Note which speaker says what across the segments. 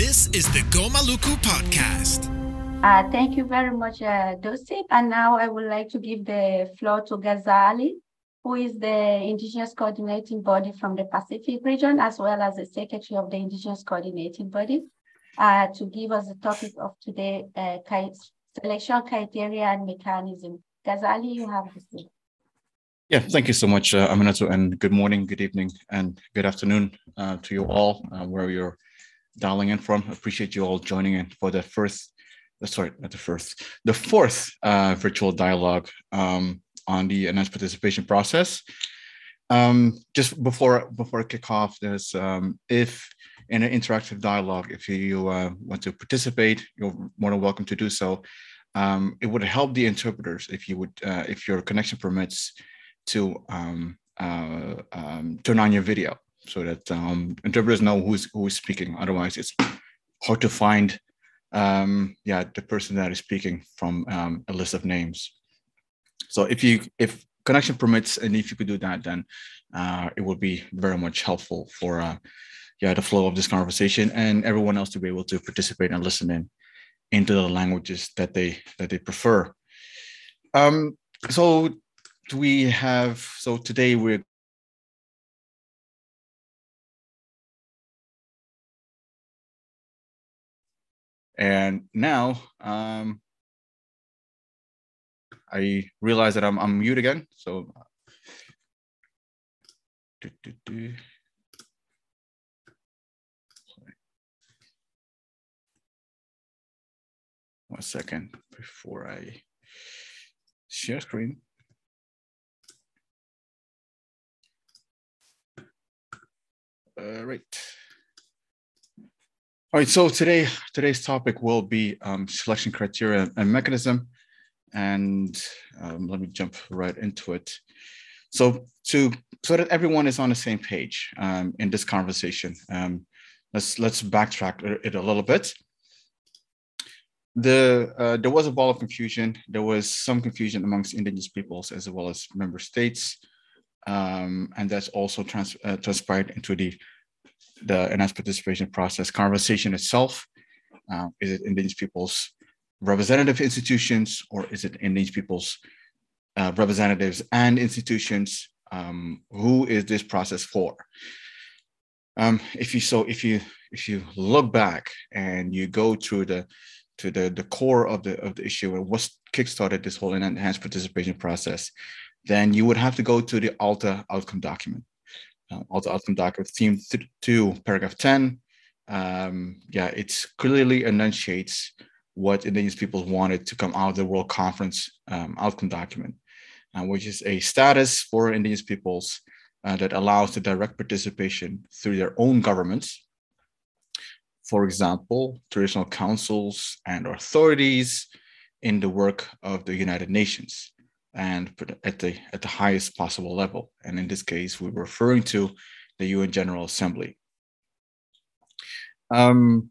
Speaker 1: This is the Gomaluku Podcast.
Speaker 2: Uh, thank you very much, uh, Docip. And now I would like to give the floor to Ghazali, who is the Indigenous Coordinating Body from the Pacific region, as well as the Secretary of the Indigenous Coordinating Body, uh, to give us the topic of today, uh, selection criteria and mechanism. Ghazali, you have the floor.
Speaker 3: Yeah, thank you so much, uh, Aminatou, and good morning, good evening, and good afternoon uh, to you all, uh, where you're dialing in from. Appreciate you all joining in for the first, uh, sorry, not the first, the fourth uh, virtual dialogue um, on the enhanced participation process. Um, just before before I kick off, there's um, if in an interactive dialogue, if you uh, want to participate, you're more than welcome to do so. Um, it would help the interpreters if you would, uh, if your connection permits, to um, uh, um, turn on your video so that um, interpreters know who's who is speaking. Otherwise, it's hard to find um, yeah the person that is speaking from um, a list of names. So if you if connection permits and if you could do that, then uh, it would be very much helpful for uh, yeah the flow of this conversation and everyone else to be able to participate and listen in into the languages that they that they prefer. Um, so we have, so today we're And now um, I realize that I'm, I'm mute again. So do, do, do. One second before I share screen. Uh, right. All right, so today today's topic will be um, selection criteria and mechanism, and um, let me jump right into it. So to so that everyone is on the same page um, in this conversation, um, let's let's backtrack it a little bit. The uh, there was a ball of confusion. There was some confusion amongst indigenous peoples as well as member states um, and that's also trans, uh, transpired into the the enhanced participation process conversation itself. Uh, is it indigenous people's representative institutions or is it indigenous people's uh, representatives and institutions? Um, who is this process for? Um, if you so if you if you look back and you go through the to the the core of the of the issue and what kickstarted this whole enhanced participation process, then you would have to go to the ALTA outcome document. Uh, ALTA outcome document, theme th- 2, paragraph 10. Um, yeah, it clearly enunciates what indigenous peoples wanted to come out of the World Conference um, outcome document, uh, which is a status for indigenous peoples uh, that allows the direct participation through their own governments. For example, traditional councils and authorities in the work of the United Nations and at the at the highest possible level. And in this case, we're referring to the UN General Assembly. Um,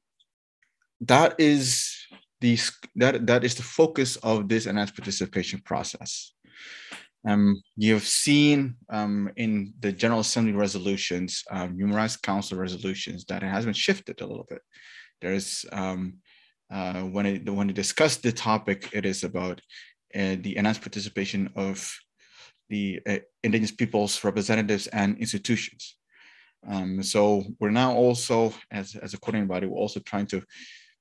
Speaker 3: that is the that that is the focus of this enhanced participation process. Um, you've seen um, in the General Assembly resolutions, um, Human Rights Council resolutions, that it has been shifted a little bit. There's um, uh, when it when it discussed the topic, it is about the enhanced participation of the uh, indigenous peoples representatives and institutions. Um, so we're now also, as, as a coordinating body, we're also trying to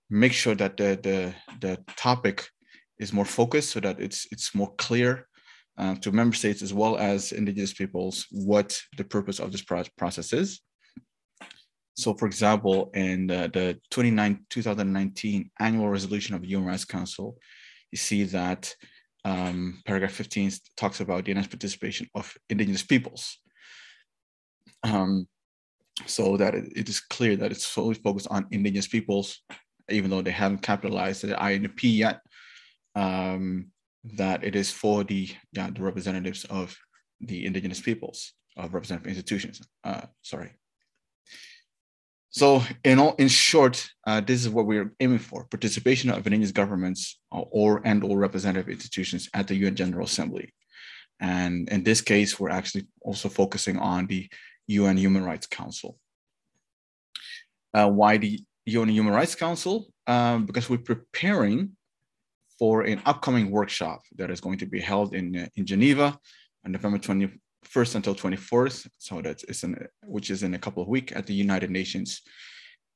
Speaker 3: make sure that the, the, the topic is more focused so that it's, it's more clear uh, to member states as well as indigenous peoples what the purpose of this process is. So for example, in the, the 29, 2019 annual resolution of the Human Rights Council, you see that um, paragraph 15 talks about the enhanced participation of indigenous peoples. Um, so that it, it is clear that it's solely focused on indigenous peoples, even though they haven't capitalized the I and the P yet, um, that it is for the, yeah, the representatives of the indigenous peoples, of representative institutions, uh, sorry. So in all, in short, uh, this is what we're aiming for: participation of indigenous governments or and or representative institutions at the UN General Assembly. And in this case, we're actually also focusing on the UN Human Rights Council. Uh, why the UN Human Rights Council um, because we're preparing for an upcoming workshop that is going to be held in, uh, in Geneva on November 21st until 24th. So that's it's in, which is in a couple of weeks at the United Nations.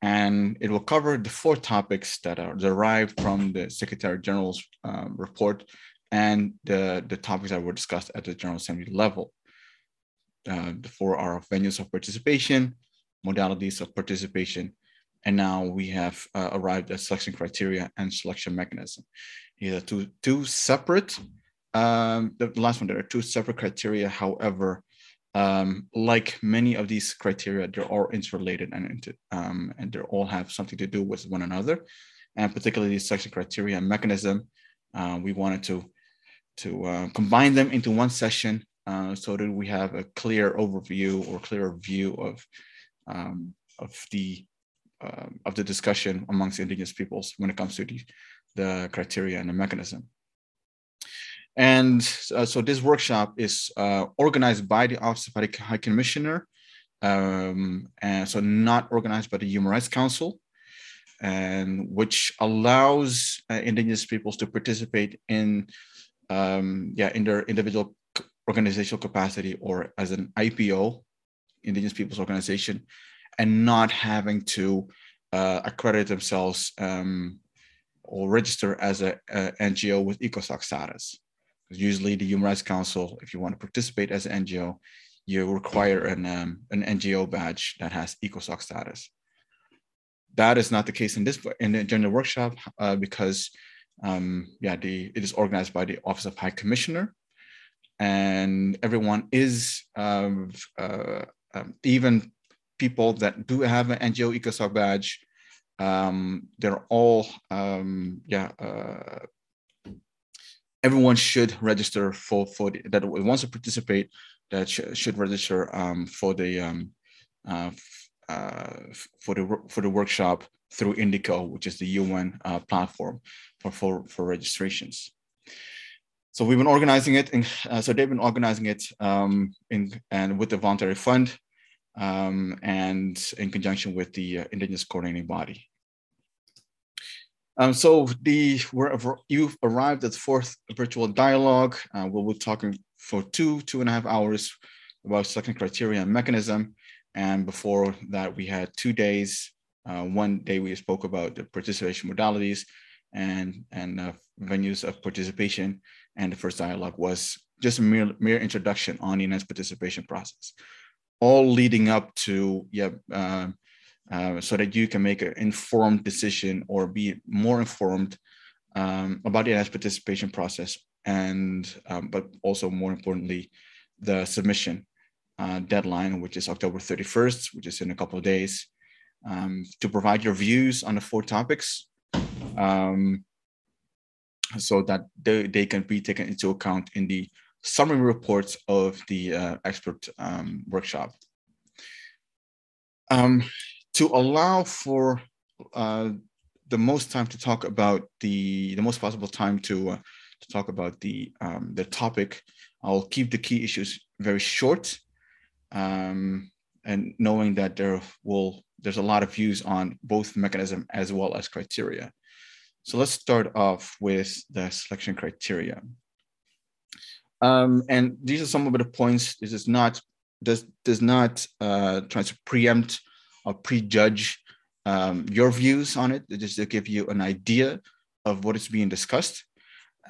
Speaker 3: And it will cover the four topics that are derived from the Secretary General's um, report and the, the topics that were discussed at the General Assembly level. Uh, the four are venues of participation, modalities of participation, and now we have uh, arrived at selection criteria and selection mechanism. These are two, two separate, um, the last one, there are two separate criteria. However, um, like many of these criteria, they're all interrelated and, um, and they all have something to do with one another. And particularly the selection criteria and mechanism, uh, we wanted to, to uh, combine them into one session uh, so that we have a clear overview or clearer view of, um, of the uh, of the discussion amongst indigenous peoples when it comes to the, the criteria and the mechanism. And uh, so this workshop is uh, organized by the Office of the High Commissioner, um, and so not organized by the Human Rights Council, and which allows uh, indigenous peoples to participate in, um, yeah, in their individual organizational capacity or as an IPO, Indigenous Peoples Organization, and not having to uh, accredit themselves um, or register as a, a, NGO with ECOSOC status. Usually, the Human Rights Council, if you want to participate as an NGO, you require an, um, an NGO badge that has ECOSOC status. That is not the case in this in the general workshop uh, because, um, yeah, the, it is organized by the Office of High Commissioner, and everyone is um, uh, um, even people that do have an NGO ECOSOC badge, um, they're all, um, yeah, uh, everyone should register for, for the, that wants to participate, that sh should register um, for the, um, uh, uh, for the, for the workshop through Indico, which is the UN uh, platform for, for, for registrations. So we've been organizing it, in, uh, so they've been organizing it um, in, and with the voluntary fund um, and in conjunction with the uh, Indigenous Coordinating Body. Um, so the you've arrived at the fourth virtual dialogue. Uh, we'll be talking for two, two and a half hours about second criteria and mechanism. And before that, we had two days. Uh, one day we spoke about the participation modalities and, and uh, venues of participation. And the first dialogue was just a mere, mere introduction on the UNES participation process all leading up to yeah uh, so that you can make an informed decision or be more informed um, about the enhanced participation process and um, but also more importantly the submission uh, deadline which is October 31st which is in a couple of days um, to provide your views on the four topics um, so that they, they can be taken into account in the summary reports of the uh, expert um, workshop. Um, to allow for uh, the most time to talk about the, the most possible time to, uh, to talk about the, um, the topic, I'll keep the key issues very short um, and knowing that there will, there's a lot of views on both mechanism as well as criteria. So let's start off with the selection criteria. Um, and these are some of the points. This is not does does not uh, try to preempt or prejudge um, your views on it. Just to give you an idea of what is being discussed.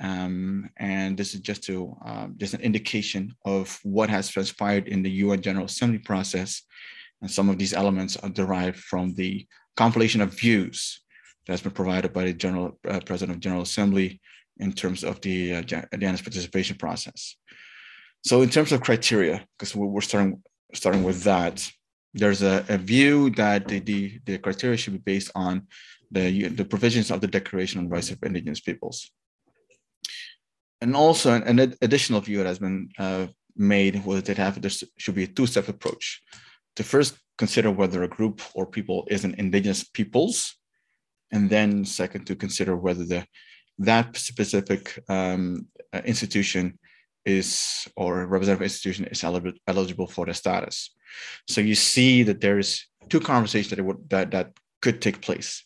Speaker 3: Um, and this is just to um, just an indication of what has transpired in the UN General Assembly process. And some of these elements are derived from the compilation of views that's been provided by the General uh, President of General Assembly in terms of the uh, participation process. So in terms of criteria, because we're starting starting with that, there's a, a view that the, the, the, criteria should be based on the, the provisions of the Declaration on Rights of Indigenous Peoples. And also an, an additional view that has been uh, made was that have, there should be a two-step approach. To first consider whether a group or people is an indigenous peoples, and then second to consider whether the that specific um, uh, institution is or representative institution is eligible for the status. So you see that there's two conversations that would, that that could take place.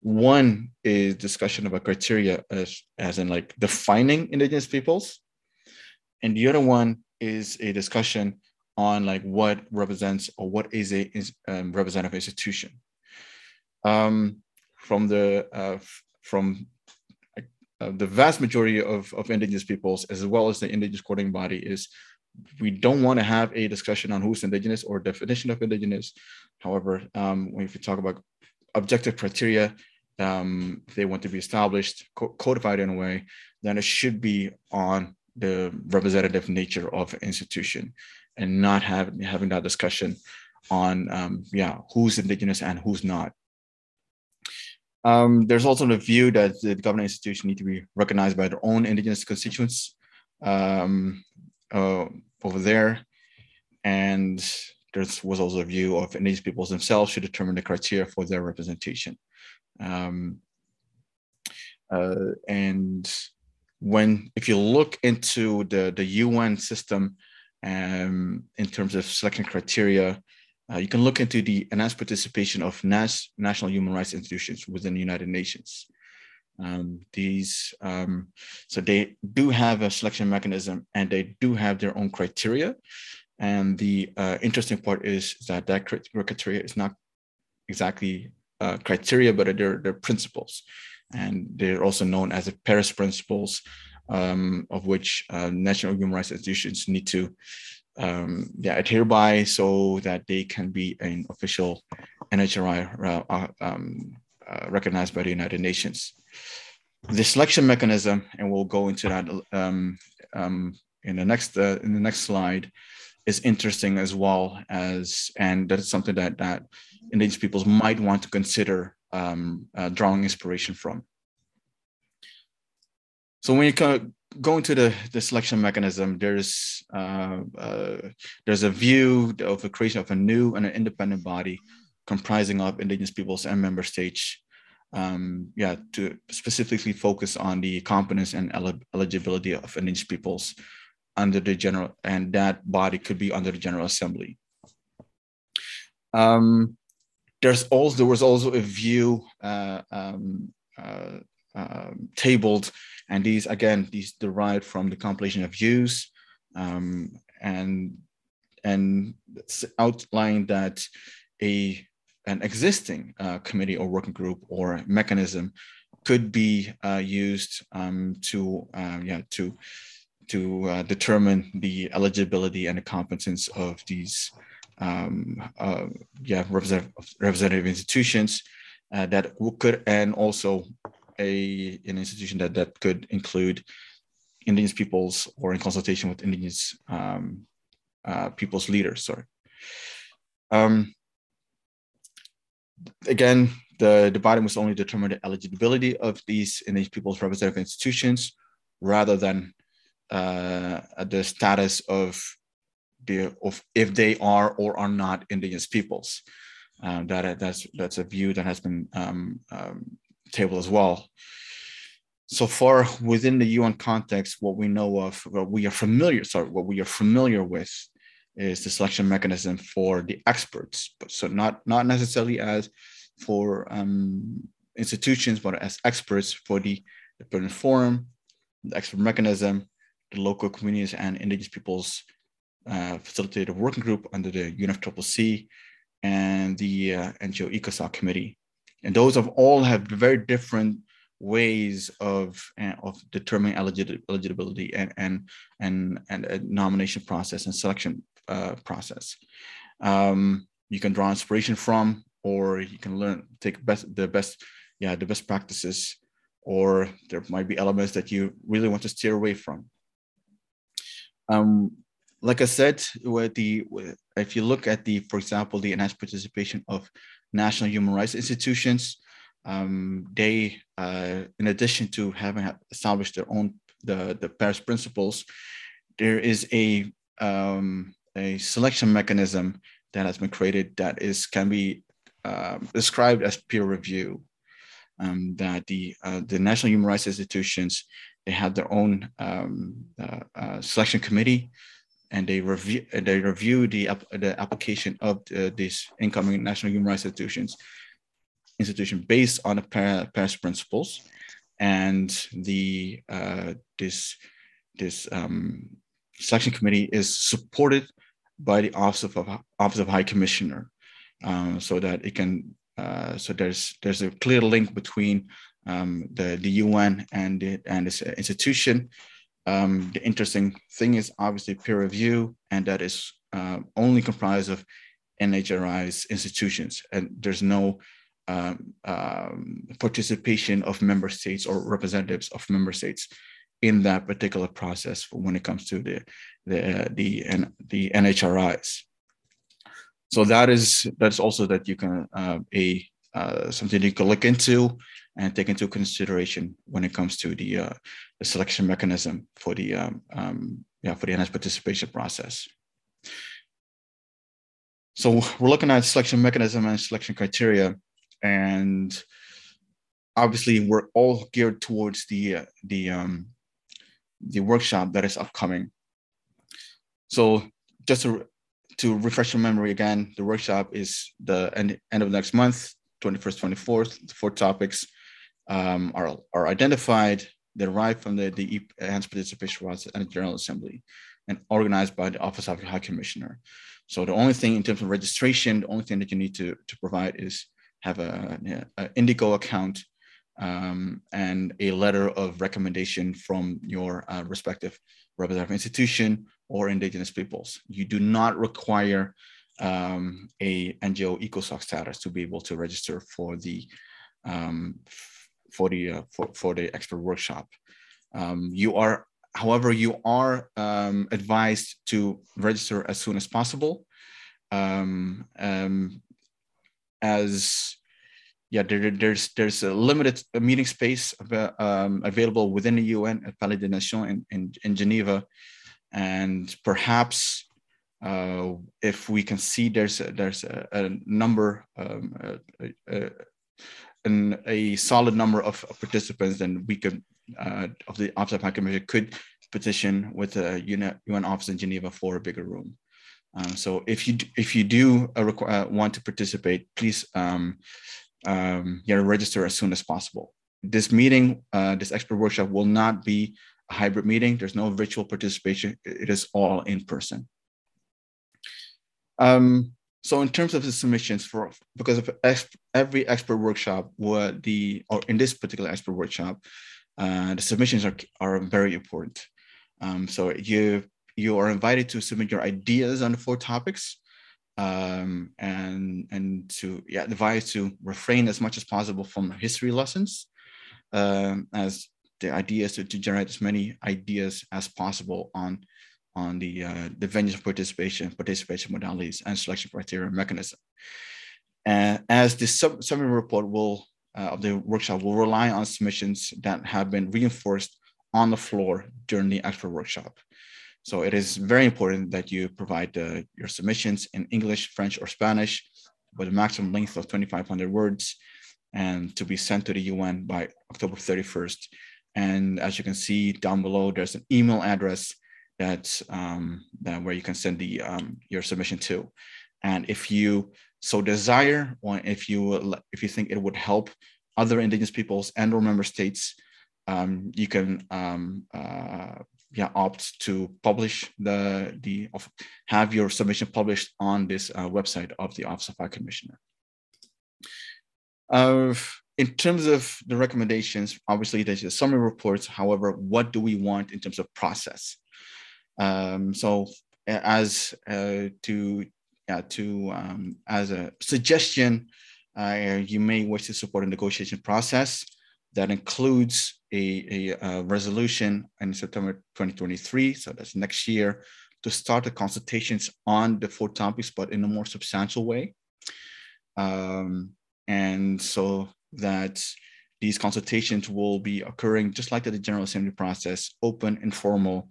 Speaker 3: One is discussion about criteria as, as in like defining indigenous peoples. And the other one is a discussion on like what represents or what is a um, representative institution. Um, from the uh, from uh, the vast majority of, of indigenous peoples, as well as the indigenous coordinating body, is we don't want to have a discussion on who's indigenous or definition of indigenous. However, um, when you talk about objective criteria, um, they want to be established, co- codified in a way, then it should be on the representative nature of institution and not have, having that discussion on um, yeah who's indigenous and who's not um, there's also the view that the governing institutions need to be recognized by their own indigenous constituents um, uh, over there. And there was also a view of indigenous peoples themselves should determine the criteria for their representation. Um, uh, and when, if you look into the, the UN system um, in terms of selection criteria, uh, you can look into the enhanced participation of nas- national human rights institutions within the United Nations. Um, these, um, so they do have a selection mechanism and they do have their own criteria. And the uh, interesting part is that that criteria is not exactly uh, criteria, but they're, they're principles. And they're also known as the Paris principles, um, of which uh, national human rights institutions need to um, yeah, adhere by so that they can be an official NHRI uh, uh, um, uh, recognized by the United Nations. The selection mechanism, and we'll go into that um, um, in the next uh, in the next slide, is interesting as well as, and that is something that that indigenous peoples might want to consider um, uh, drawing inspiration from. So when you go to the, the selection mechanism, there's uh, uh, there's a view of the creation of a new and an independent body comprising of indigenous peoples and member states. Um, yeah, to specifically focus on the competence and eligibility of indigenous peoples under the general, and that body could be under the General Assembly. Um, there's also there was also a view uh, um, uh, um, tabled. And these, again, these derived from the compilation of views um, and, and outline that a, an existing uh, committee or working group or mechanism could be uh, used um, to, uh, yeah, to, to uh, determine the eligibility and the competence of these um, uh, yeah, representative, representative institutions uh, that could and also a an institution that that could include indigenous peoples or in consultation with indigenous um, uh, peoples leaders. Sorry. Um, again, the, the body must only determine the eligibility of these indigenous peoples representative institutions rather than uh, the status of the of if they are or are not indigenous peoples. Um, that that's that's a view that has been um, um, table as well. So far within the UN context, what we know of, what we are familiar, sorry, what we are familiar with is the selection mechanism for the experts, so not not necessarily as for um, institutions, but as experts for the independent forum, the expert mechanism, the local communities and indigenous peoples uh, facilitated working group under the UNFCCC and the uh, NGO ECOSOC committee and those of all have very different ways of uh, of determining eligibility and and and and a nomination process and selection uh, process. Um, you can draw inspiration from, or you can learn take best the best yeah the best practices, or there might be elements that you really want to steer away from. Um, like I said, with the if you look at the, for example, the enhanced participation of national human rights institutions. Um, they, uh, in addition to having established their own the, the Paris principles, there is a um, a selection mechanism that has been created that is can be uh, described as peer review. Um, that the uh, the national human rights institutions they have their own um, uh, uh, selection committee and they review they review the the application of the, these incoming national human rights institutions, institution based on the Paris principles, and the uh, this this um, selection committee is supported by the Office of Office of High Commissioner, um, so that it can. Uh, so there's there's a clear link between um, the the UN and the, and this institution. Um, the interesting thing is obviously peer review, and that is uh, only comprised of NHRI's institutions, and there's no um, um, participation of member states or representatives of member states in that particular process when it comes to the the the the NHRIs. So that is that's also that you can uh, a uh, something you can look into and take into consideration when it comes to the, uh, selection mechanism for the um, um, yeah for the enhanced participation process. So we're looking at selection mechanism and selection criteria, and obviously we're all geared towards the uh, the um, the workshop that is upcoming. So just to to refresh your memory again, the workshop is the end, end of next month, 21st, 24th. The four topics um, are, are identified, derived from the, the enhanced participation rights and the General Assembly and organized by the Office of the High Commissioner. So the only thing in terms of registration, the only thing that you need to, to provide is have a, a Indico account um, and a letter of recommendation from your uh, respective representative institution or indigenous peoples. You do not require um, a NGO ECOSOC status to be able to register for the um, for the uh, for, for the expert workshop. Um, you are However, you are um, advised to register as soon as possible. Um, um, as yeah, there, there's there's a limited meeting space um, available within the UN at Palais des Nations in, in, in Geneva, and perhaps uh, if we can see there's a, there's a, a number um, a, an, a solid number of participants, then we could uh, of the Office of High Commissioner could petition with the UN office in Geneva for a bigger room. Um, so if you if you do uh, uh, want to participate, please um, um, yeah, register as soon as possible. This meeting, uh, this expert workshop will not be a hybrid meeting. There's no virtual participation. It is all in person. Um, so in terms of the submissions for because of every expert workshop, what the or in this particular expert workshop, uh, the submissions are, are very important. Um, so you you are invited to submit your ideas on the four topics um, and and to yeah advise to refrain as much as possible from history lessons um, as the idea is to, to, generate as many ideas as possible on on the uh, the venues of participation, participation modalities, and selection criteria mechanism. And as the sub summary report will uh, of the workshop will rely on submissions that have been reinforced on the floor during the expert workshop. So it is very important that you provide uh, your submissions in English, French, or Spanish with a maximum length of 2,500 words and to be sent to the UN by October 31st. And as you can see down below, there's an email address that's um, that where you can send the um, your submission to. And if you so desire, or if you if you think it would help other indigenous peoples and or member states, um, you can um, uh, yeah opt to publish the the have your submission published on this uh, website of the Office of High Commissioner. Uh, in terms of the recommendations, obviously there's a summary reports. However, what do we want in terms of process? Um, so as uh, to yeah, to um, as a suggestion, uh, you may wish to support a negotiation process that includes a, a, a, resolution in September 2023, so that's next year, to start the consultations on the four topics, but in a more substantial way. Um, and so that these consultations will be occurring just like the General Assembly process, open, informal,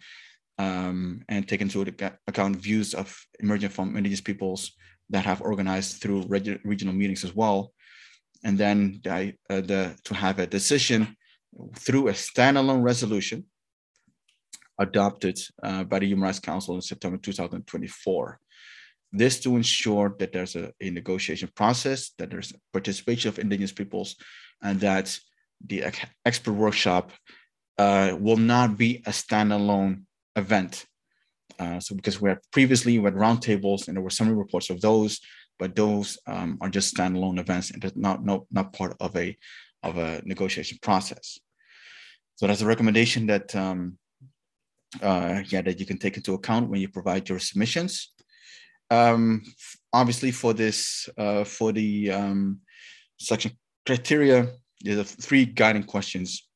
Speaker 3: um, and take into account views of emerging from indigenous peoples that have organized through regional meetings as well. And then the, uh, the, to have a decision through a standalone resolution adopted uh, by the Human Rights Council in September 2024. This to ensure that there's a, a negotiation process, that there's participation of indigenous peoples, and that the expert workshop uh, will not be a standalone event. Uh, so because we had previously we had roundtables and there were summary reports of those, but those um, are just standalone events and not no, not part of a of a negotiation process. So that's a recommendation that um, uh, yeah that you can take into account when you provide your submissions. Um, obviously, for this uh, for the um, selection criteria, there's three guiding questions.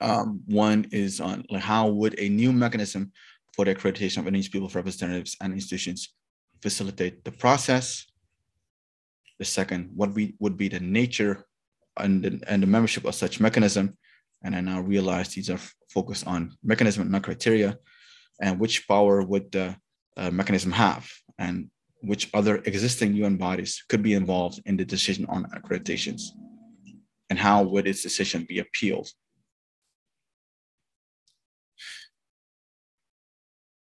Speaker 3: Um, one is on like how would a new mechanism for the accreditation of indigenous people's representatives and institutions facilitate the process? The second, what be, would be the nature and the, and the membership of such mechanism? And I now realize these are focused on mechanism and not criteria. And which power would the uh, mechanism have? And which other existing UN bodies could be involved in the decision on accreditations? and how would its decision be appealed?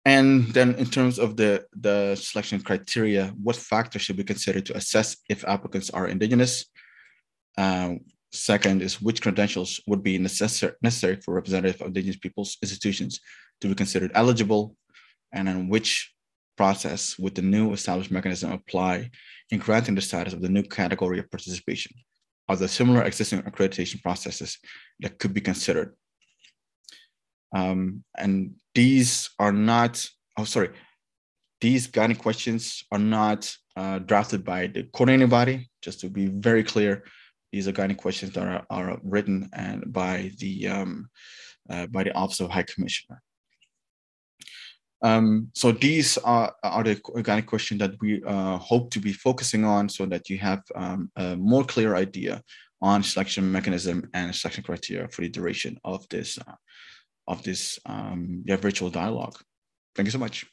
Speaker 3: And then in terms of the, the selection criteria, what factors should be considered to assess if applicants are indigenous? Uh, second is which credentials would be necessary, necessary for representative of indigenous peoples institutions to be considered eligible? And then which process would the new established mechanism apply in granting the status of the new category of participation? are there similar existing accreditation processes that could be considered. Um, and these are not, oh, sorry, these guiding questions are not uh, drafted by the coordinating body, just to be very clear. These are guiding questions that are, are written and by the um, uh, by the Office of High Commissioner. Um, so these are, are the of questions that we uh, hope to be focusing on so that you have um, a more clear idea on selection mechanism and selection criteria for the duration of this uh, of this um, yeah, virtual dialogue. Thank you so much.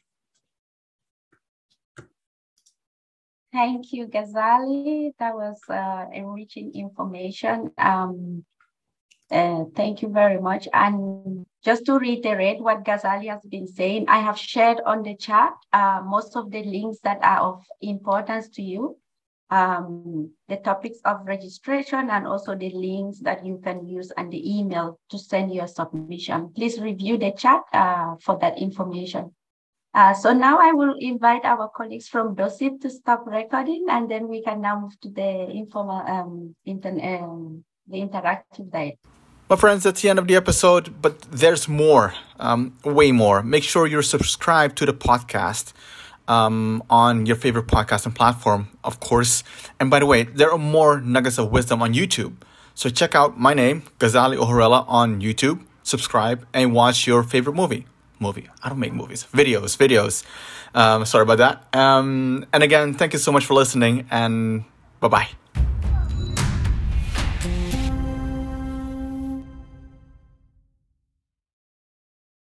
Speaker 2: Thank you, Ghazali. That was uh, enriching information. Um, uh, thank you very much. And just to reiterate what Ghazali has been saying, I have shared on the chat uh, most of the links that are of importance to you, um, the topics of registration, and also the links that you can use and the email to send your submission. Please review the chat uh, for that information. Uh, so now I will invite our colleagues from DOCIP to stop recording, and then we can now move to the informal, um, inter um, the interactive diet.
Speaker 4: Well, friends, that's the end of the episode, but there's more, um, way more. Make sure you're subscribed to the podcast um, on your favorite podcasting platform, of course. And by the way, there are more nuggets of wisdom on YouTube. So check out my name, Ghazali Ohorella, on YouTube. Subscribe and watch your favorite movie. Movie. I don't make movies. Videos. Videos. Um, sorry about that. Um, and again, thank you so much for listening, and bye bye.